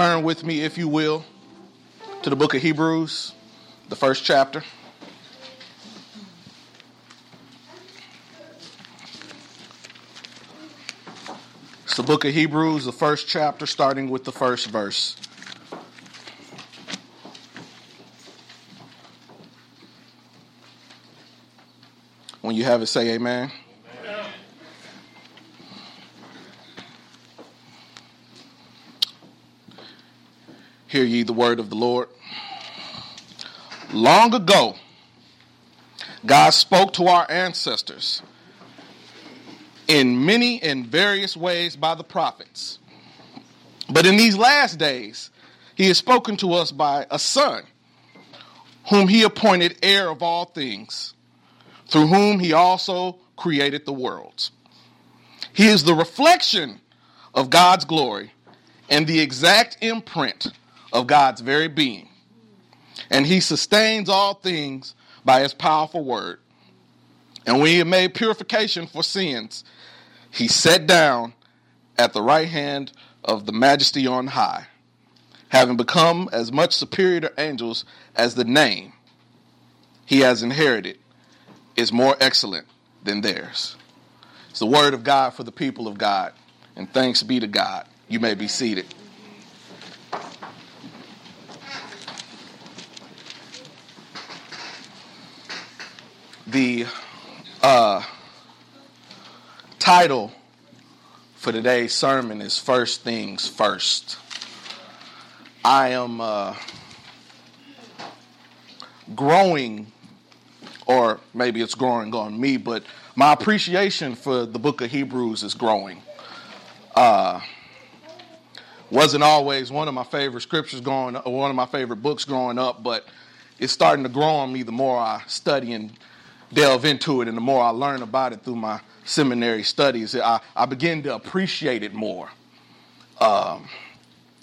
Turn with me, if you will, to the book of Hebrews, the first chapter. It's the book of Hebrews, the first chapter, starting with the first verse. When you have it, say amen. Hear ye the word of the Lord. Long ago, God spoke to our ancestors in many and various ways by the prophets. But in these last days, he has spoken to us by a son, whom he appointed heir of all things, through whom he also created the worlds. He is the reflection of God's glory and the exact imprint of God's very being. And he sustains all things by his powerful word. And when he made purification for sins, he sat down at the right hand of the majesty on high, having become as much superior to angels as the name he has inherited is more excellent than theirs. It's the word of God for the people of God. And thanks be to God. You may be seated. The uh, title for today's sermon is First Things First. I am uh, growing, or maybe it's growing on me, but my appreciation for the book of Hebrews is growing. Uh, wasn't always one of my favorite scriptures growing up, one of my favorite books growing up, but it's starting to grow on me the more I study and delve into it and the more I learn about it through my seminary studies, I, I begin to appreciate it more. Um,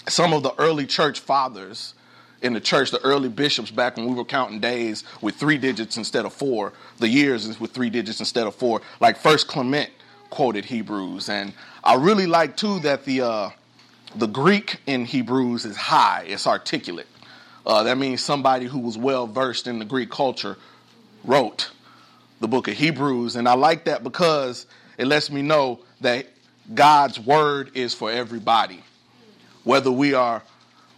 some of the early church fathers in the church, the early bishops back when we were counting days with three digits instead of four, the years with three digits instead of four, like First Clement quoted Hebrews. And I really like too that the, uh, the Greek in Hebrews is high, it's articulate. Uh, that means somebody who was well versed in the Greek culture wrote the book of Hebrews. And I like that because it lets me know that God's word is for everybody. Whether we are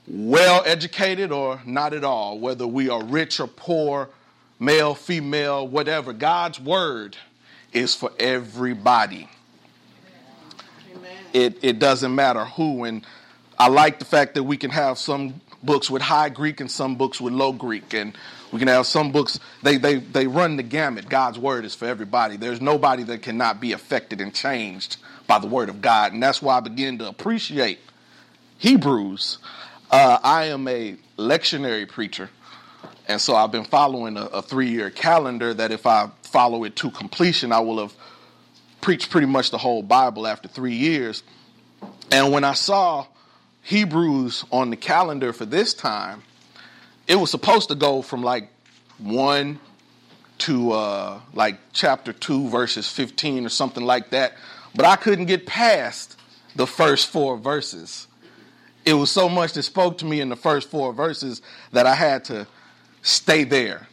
well educated or not at all, whether we are rich or poor, male, female, whatever, God's word is for everybody. It, it doesn't matter who. And I like the fact that we can have some books with high Greek and some books with low Greek. And we can have some books, they, they, they run the gamut. God's word is for everybody. There's nobody that cannot be affected and changed by the word of God. And that's why I begin to appreciate Hebrews. Uh, I am a lectionary preacher. And so I've been following a, a three year calendar that if I follow it to completion, I will have preached pretty much the whole Bible after three years. And when I saw Hebrews on the calendar for this time, it was supposed to go from like 1 to uh, like chapter 2, verses 15 or something like that. But I couldn't get past the first four verses. It was so much that spoke to me in the first four verses that I had to stay there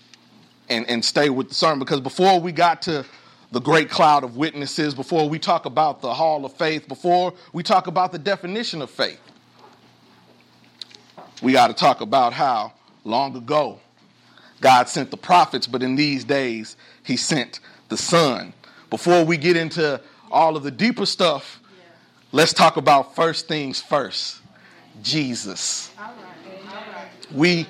and, and stay with the sermon. Because before we got to the great cloud of witnesses, before we talk about the hall of faith, before we talk about the definition of faith, we got to talk about how long ago. God sent the prophets, but in these days, He sent the Son. Before we get into all of the deeper stuff, let's talk about first things first Jesus. We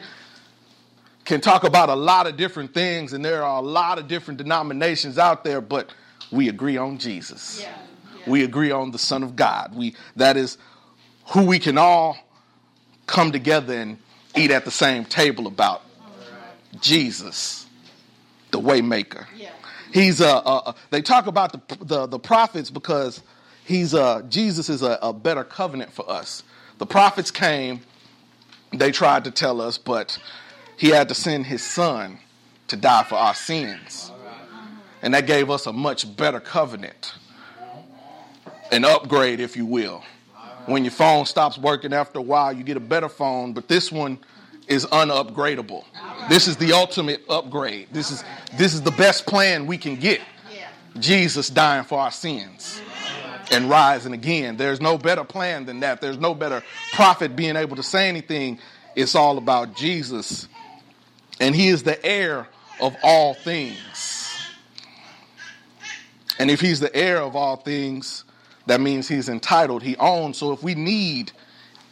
can talk about a lot of different things, and there are a lot of different denominations out there, but we agree on Jesus. Yeah. Yeah. We agree on the Son of God. We that is who we can all come together and eat at the same table about Jesus, the waymaker. Yeah. He's a, a, a, they talk about the, the, the prophets because he's a, Jesus is a, a better covenant for us. The prophets came, they tried to tell us, but he had to send his son to die for our sins. And that gave us a much better covenant, an upgrade, if you will. When your phone stops working after a while, you get a better phone, but this one is unupgradable. This is the ultimate upgrade. This is this is the best plan we can get. Jesus dying for our sins and rising again. There's no better plan than that. There's no better prophet being able to say anything. It's all about Jesus. And he is the heir of all things. And if he's the heir of all things, that means he's entitled, he owns. So if we need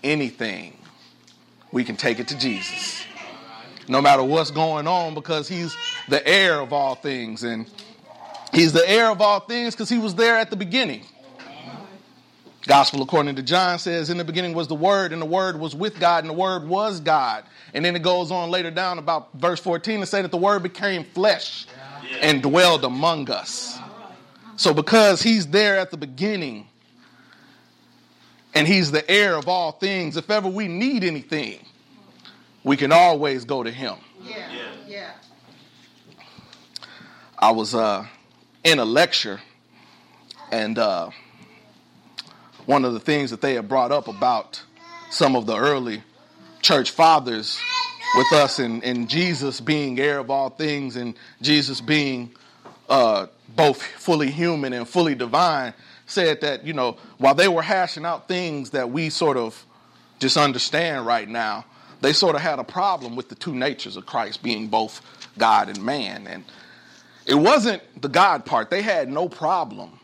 anything, we can take it to Jesus. No matter what's going on, because he's the heir of all things. And he's the heir of all things because he was there at the beginning. Gospel according to John says, In the beginning was the Word, and the Word was with God, and the Word was God. And then it goes on later down about verse 14 to say that the Word became flesh and dwelled among us. So, because He's there at the beginning, and He's the heir of all things, if ever we need anything, we can always go to Him. Yeah. Yeah. I was uh, in a lecture, and uh, one of the things that they had brought up about some of the early church fathers with us and, and Jesus being heir of all things and Jesus being uh, both fully human and fully divine said that, you know, while they were hashing out things that we sort of just understand right now, they sort of had a problem with the two natures of Christ being both God and man. And it wasn't the God part. They had no problem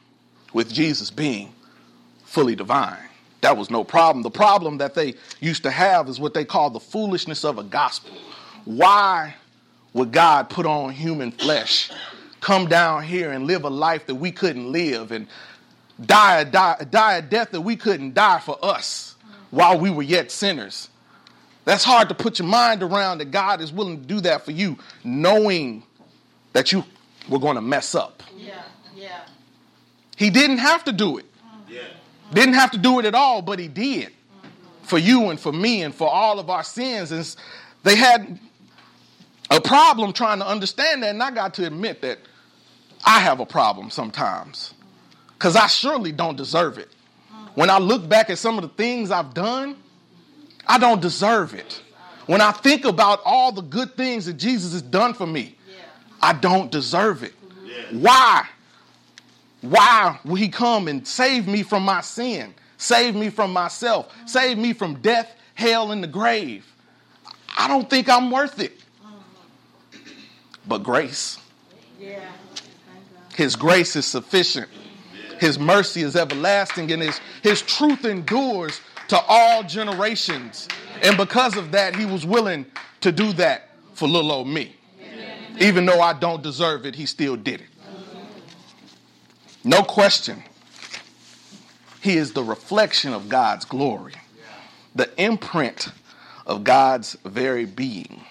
with Jesus being fully divine. That was no problem. The problem that they used to have is what they call the foolishness of a gospel. Why would God put on human flesh, come down here and live a life that we couldn't live, and die a, die, die a death that we couldn't die for us while we were yet sinners? That's hard to put your mind around that God is willing to do that for you, knowing that you were going to mess up. Yeah, yeah. He didn't have to do it. Yeah. Didn't have to do it at all, but he did for you and for me and for all of our sins. And they had a problem trying to understand that. And I got to admit that I have a problem sometimes because I surely don't deserve it. When I look back at some of the things I've done, I don't deserve it. When I think about all the good things that Jesus has done for me, I don't deserve it. Why? Why will he come and save me from my sin? Save me from myself? Save me from death, hell, and the grave? I don't think I'm worth it. Mm-hmm. But grace. His grace is sufficient. His mercy is everlasting, and his, his truth endures to all generations. And because of that, he was willing to do that for little old me. Even though I don't deserve it, he still did it. No question. He is the reflection of God's glory, the imprint of God's very being.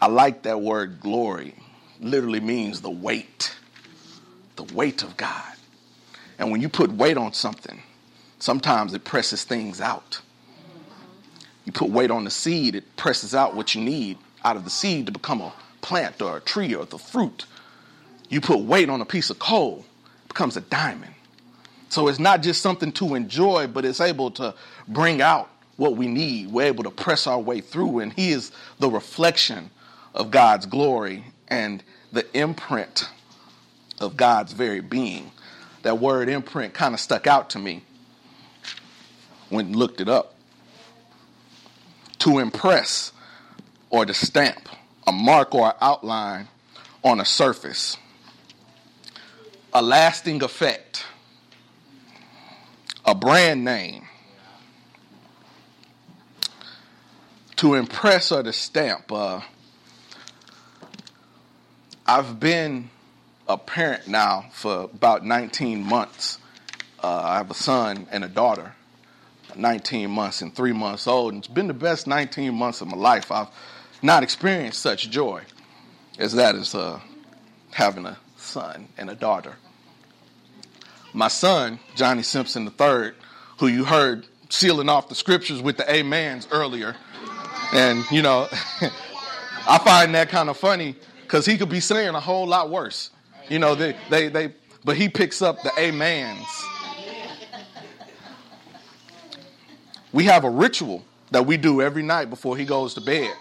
I like that word glory. Literally means the weight, the weight of God. And when you put weight on something, sometimes it presses things out. You put weight on the seed, it presses out what you need out of the seed to become a plant or a tree or the fruit. You put weight on a piece of coal, it becomes a diamond. So it's not just something to enjoy, but it's able to bring out what we need. We're able to press our way through, and He is the reflection of God's glory and the imprint of God's very being. That word imprint kind of stuck out to me when looked it up. To impress or to stamp, a mark or outline on a surface a lasting effect, a brand name, to impress or to stamp. Uh, I've been a parent now for about 19 months. Uh, I have a son and a daughter, 19 months and three months old, and it's been the best 19 months of my life. I've not experienced such joy as that uh, having a son and a daughter my son, Johnny Simpson III, who you heard sealing off the scriptures with the amens earlier. And, you know, I find that kind of funny because he could be saying a whole lot worse. You know, they, they, they, but he picks up the amens. we have a ritual that we do every night before he goes to bed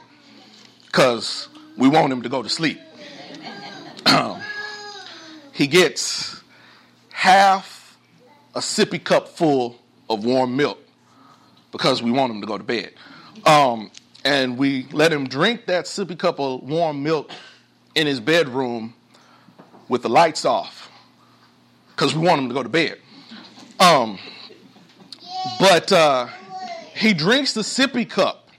because we want him to go to sleep. he gets half a sippy cup full of warm milk because we want him to go to bed. Um, and we let him drink that sippy cup of warm milk in his bedroom with the lights off because we want him to go to bed. Um, but uh, he drinks the sippy cup,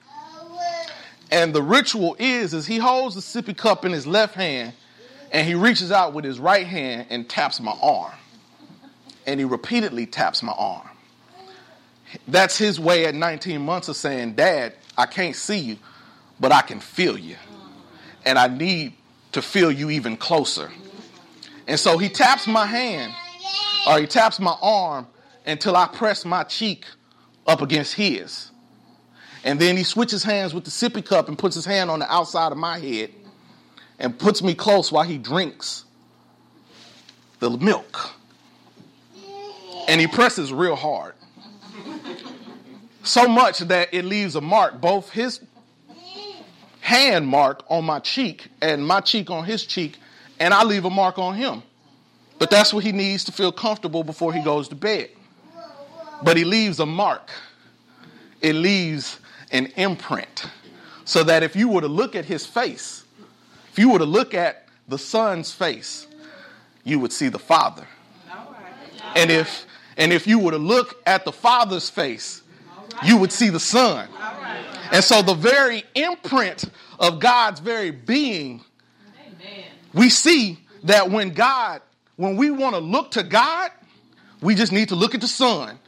and the ritual is is he holds the sippy cup in his left hand, and he reaches out with his right hand and taps my arm, and he repeatedly taps my arm. That's his way at 19 months of saying, "Dad, I can't see you, but I can feel you, and I need to feel you even closer." And so he taps my hand, or he taps my arm until I press my cheek up against his. And then he switches hands with the sippy cup and puts his hand on the outside of my head and puts me close while he drinks the milk. And he presses real hard. So much that it leaves a mark, both his hand mark on my cheek and my cheek on his cheek, and I leave a mark on him. But that's what he needs to feel comfortable before he goes to bed. But he leaves a mark, it leaves an imprint. So that if you were to look at his face, if you were to look at the son's face, you would see the father. And if and if you were to look at the father's face, you would see the son. And so the very imprint of God's very being, we see that when God, when we want to look to God, we just need to look at the son.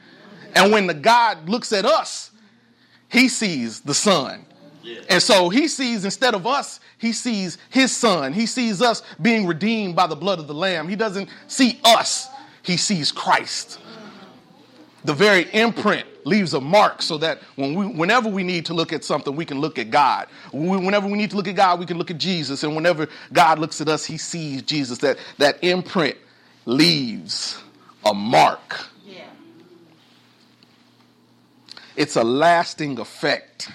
And when the God looks at us, he sees the son. And so he sees instead of us, he sees his son. He sees us being redeemed by the blood of the lamb. He doesn't see us, he sees Christ. The very imprint leaves a mark so that when we, whenever we need to look at something, we can look at God. Whenever we need to look at God, we can look at Jesus. And whenever God looks at us, he sees Jesus. That, that imprint leaves a mark. Yeah. It's a lasting effect.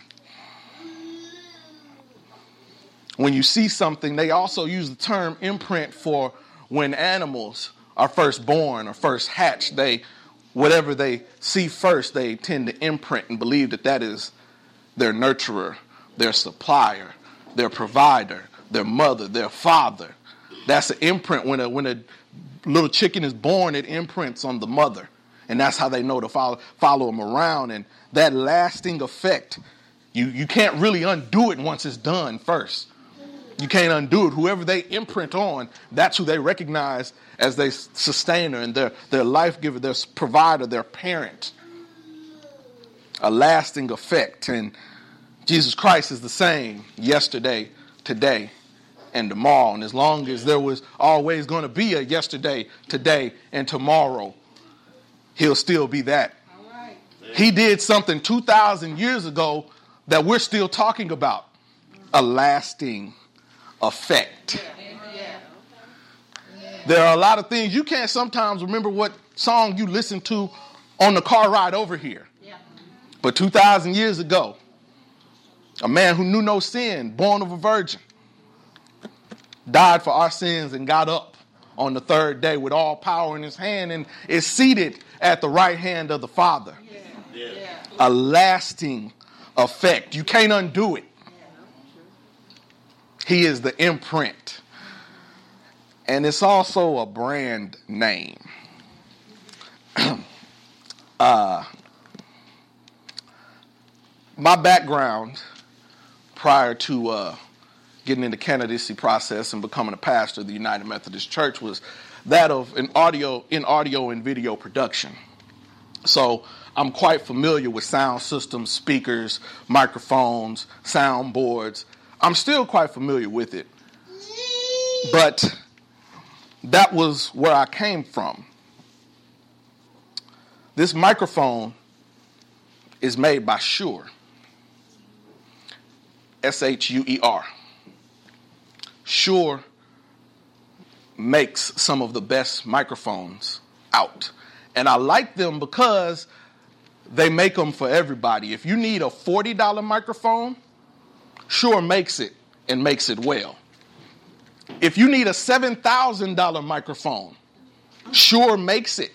When you see something, they also use the term imprint for when animals are first born or first hatched. They, whatever they see first, they tend to imprint and believe that that is their nurturer, their supplier, their provider, their mother, their father. That's an imprint. When a, when a little chicken is born, it imprints on the mother. And that's how they know to follow, follow them around. And that lasting effect, you, you can't really undo it once it's done first. You can't undo it. Whoever they imprint on, that's who they recognize as their sustainer and their, their life giver, their provider, their parent. A lasting effect. And Jesus Christ is the same yesterday, today, and tomorrow. And as long as there was always going to be a yesterday, today, and tomorrow, he'll still be that. He did something 2,000 years ago that we're still talking about a lasting effect. There are a lot of things you can't sometimes remember what song you listened to on the car ride over here. But 2,000 years ago, a man who knew no sin, born of a virgin, died for our sins and got up on the third day with all power in his hand and is seated at the right hand of the Father. Yeah. Yeah. A lasting effect. You can't undo it. He is the imprint. And it's also a brand name. uh, my background prior to uh, getting into candidacy process and becoming a pastor of the United Methodist Church was that of an audio in audio and video production. So I'm quite familiar with sound systems, speakers, microphones, sound boards. I'm still quite familiar with it. But that was where I came from. This microphone is made by Shure. S H U E R. Shure makes some of the best microphones out. And I like them because they make them for everybody. If you need a $40 microphone, Shure makes it and makes it well. If you need a $7,000 microphone, Shure makes it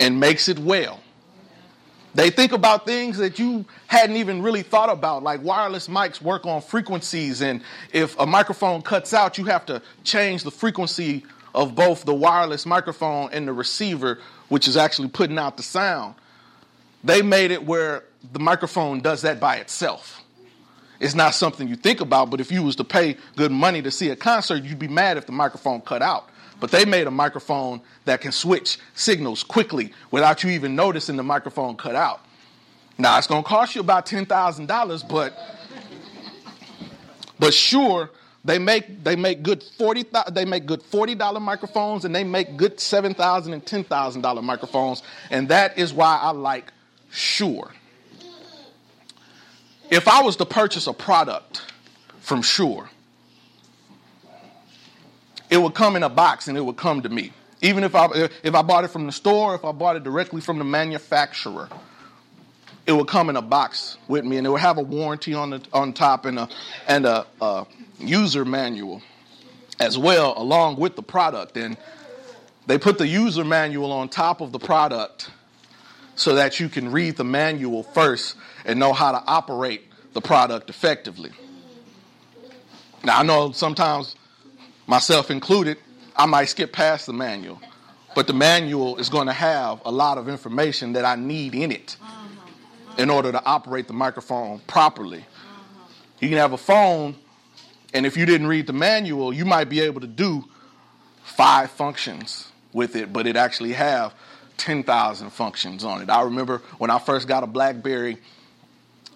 and makes it well. They think about things that you hadn't even really thought about, like wireless mics work on frequencies, and if a microphone cuts out, you have to change the frequency of both the wireless microphone and the receiver, which is actually putting out the sound. They made it where the microphone does that by itself. It's not something you think about, but if you was to pay good money to see a concert, you'd be mad if the microphone cut out. But they made a microphone that can switch signals quickly without you even noticing the microphone cut out. Now it's to cost you about ten thousand dollars, but but Shure they make they make good forty they make good forty dollar microphones and they make good seven thousand and ten thousand dollar microphones, and that is why I like Shure. If I was to purchase a product from Shure, it would come in a box and it would come to me. Even if I if I bought it from the store, if I bought it directly from the manufacturer, it would come in a box with me, and it would have a warranty on the on top and a and a, a user manual as well, along with the product. And they put the user manual on top of the product so that you can read the manual first and know how to operate the product effectively. Now I know sometimes myself included, I might skip past the manual. But the manual is going to have a lot of information that I need in it in order to operate the microphone properly. You can have a phone, and if you didn't read the manual, you might be able to do five functions with it, but it actually have 10,000 functions on it. I remember when I first got a Blackberry,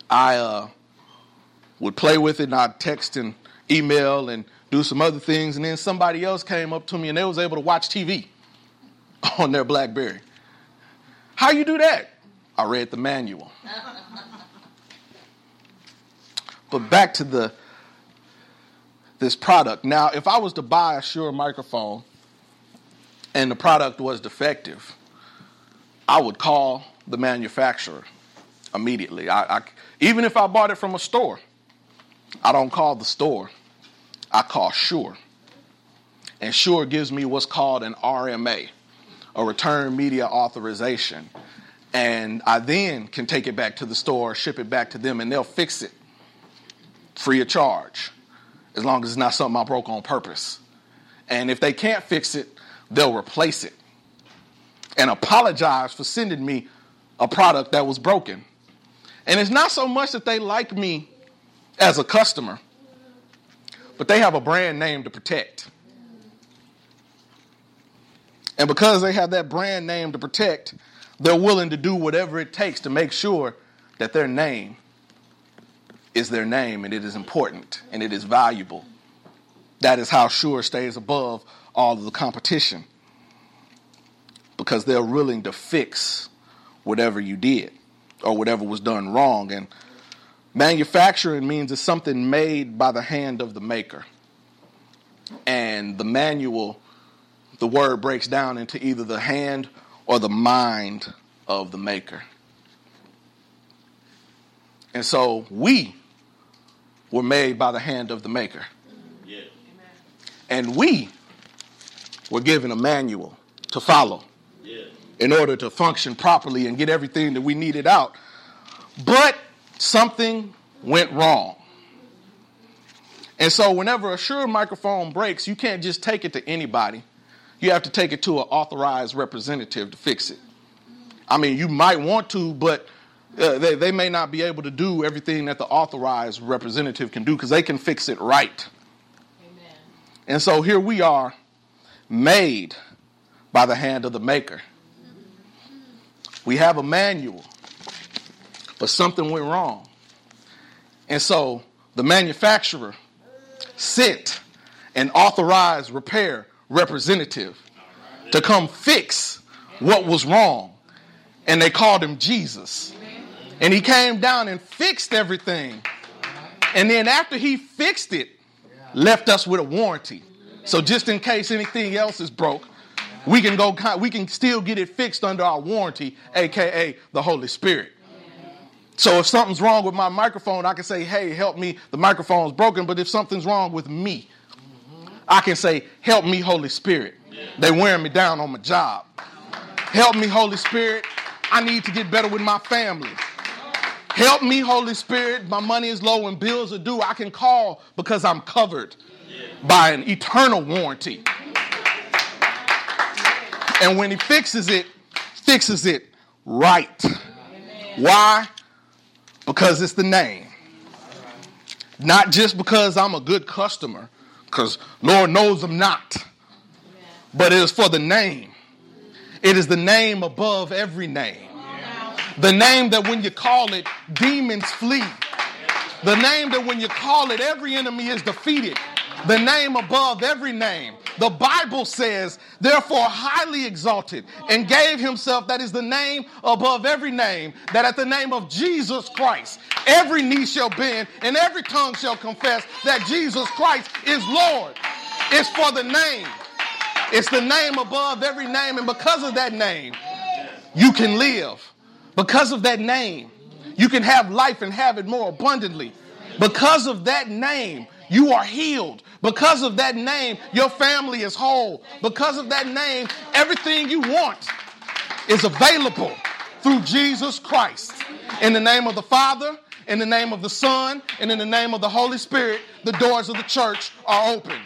I uh, would play with it and I'd text and email and do some other things, and then somebody else came up to me and they was able to watch TV on their BlackBerry. How you do that? I read the manual. but back to the this product. Now, if I was to buy a Shure microphone and the product was defective, I would call the manufacturer immediately. I, I, even if I bought it from a store, I don't call the store. I call Shure. And Shure gives me what's called an RMA, a return media authorization. And I then can take it back to the store, ship it back to them, and they'll fix it free of charge, as long as it's not something I broke on purpose. And if they can't fix it, they'll replace it and apologize for sending me a product that was broken. And it's not so much that they like me as a customer, but they have a brand name to protect. And because they have that brand name to protect, they're willing to do whatever it takes to make sure that their name is their name and it is important and it is valuable. That is how Shure stays above all of the competition because they're willing to fix whatever you did or whatever was done wrong. And Manufacturing means it's something made by the hand of the maker. And the manual, the word breaks down into either the hand or the mind of the maker. And so we were made by the hand of the maker. Yeah. And we were given a manual to follow. In order to function properly and get everything that we needed out. But something went wrong. And so, whenever a Shure microphone breaks, you can't just take it to anybody. You have to take it to an authorized representative to fix it. I mean, you might want to, but uh, they, they may not be able to do everything that the authorized representative can do because they can fix it right. Amen. And so here we are, made by the hand of the maker. We have a manual but something went wrong. And so the manufacturer sent an authorized repair representative to come fix what was wrong. And they called him Jesus. And he came down and fixed everything. And then after he fixed it, left us with a warranty. So just in case anything else is broke, we can go we can still get it fixed under our warranty, aka the Holy Spirit. So if something's wrong with my microphone, I can say, hey, help me, the microphone's broken. But if something's wrong with me, I can say, help me, Holy Spirit. They wearing me down on my job. Help me, Holy Spirit. I need to get better with my family. Help me, Holy Spirit. My money is low and bills are due. I can call because I'm covered by an eternal warranty. And when he fixes it, fixes it right. Why? Because it's the name. Not just because I'm a good customer, because Lord knows I'm not, but it is for the name. It is the name above every name. The name that when you call it, demons flee. The name that when you call it, every enemy is defeated. The name above every name. The Bible says, therefore, highly exalted, and gave himself, that is the name above every name, that at the name of Jesus Christ, every knee shall bend and every tongue shall confess that Jesus Christ is Lord. It's for the name. It's the name above every name, and because of that name, you can live. Because of that name, you can have life and have it more abundantly. Because of that name, you are healed. Because of that name, your family is whole. Because of that name, everything you want is available through Jesus Christ. In the name of the Father, in the name of the Son, and in the name of the Holy Spirit, the doors of the church are open.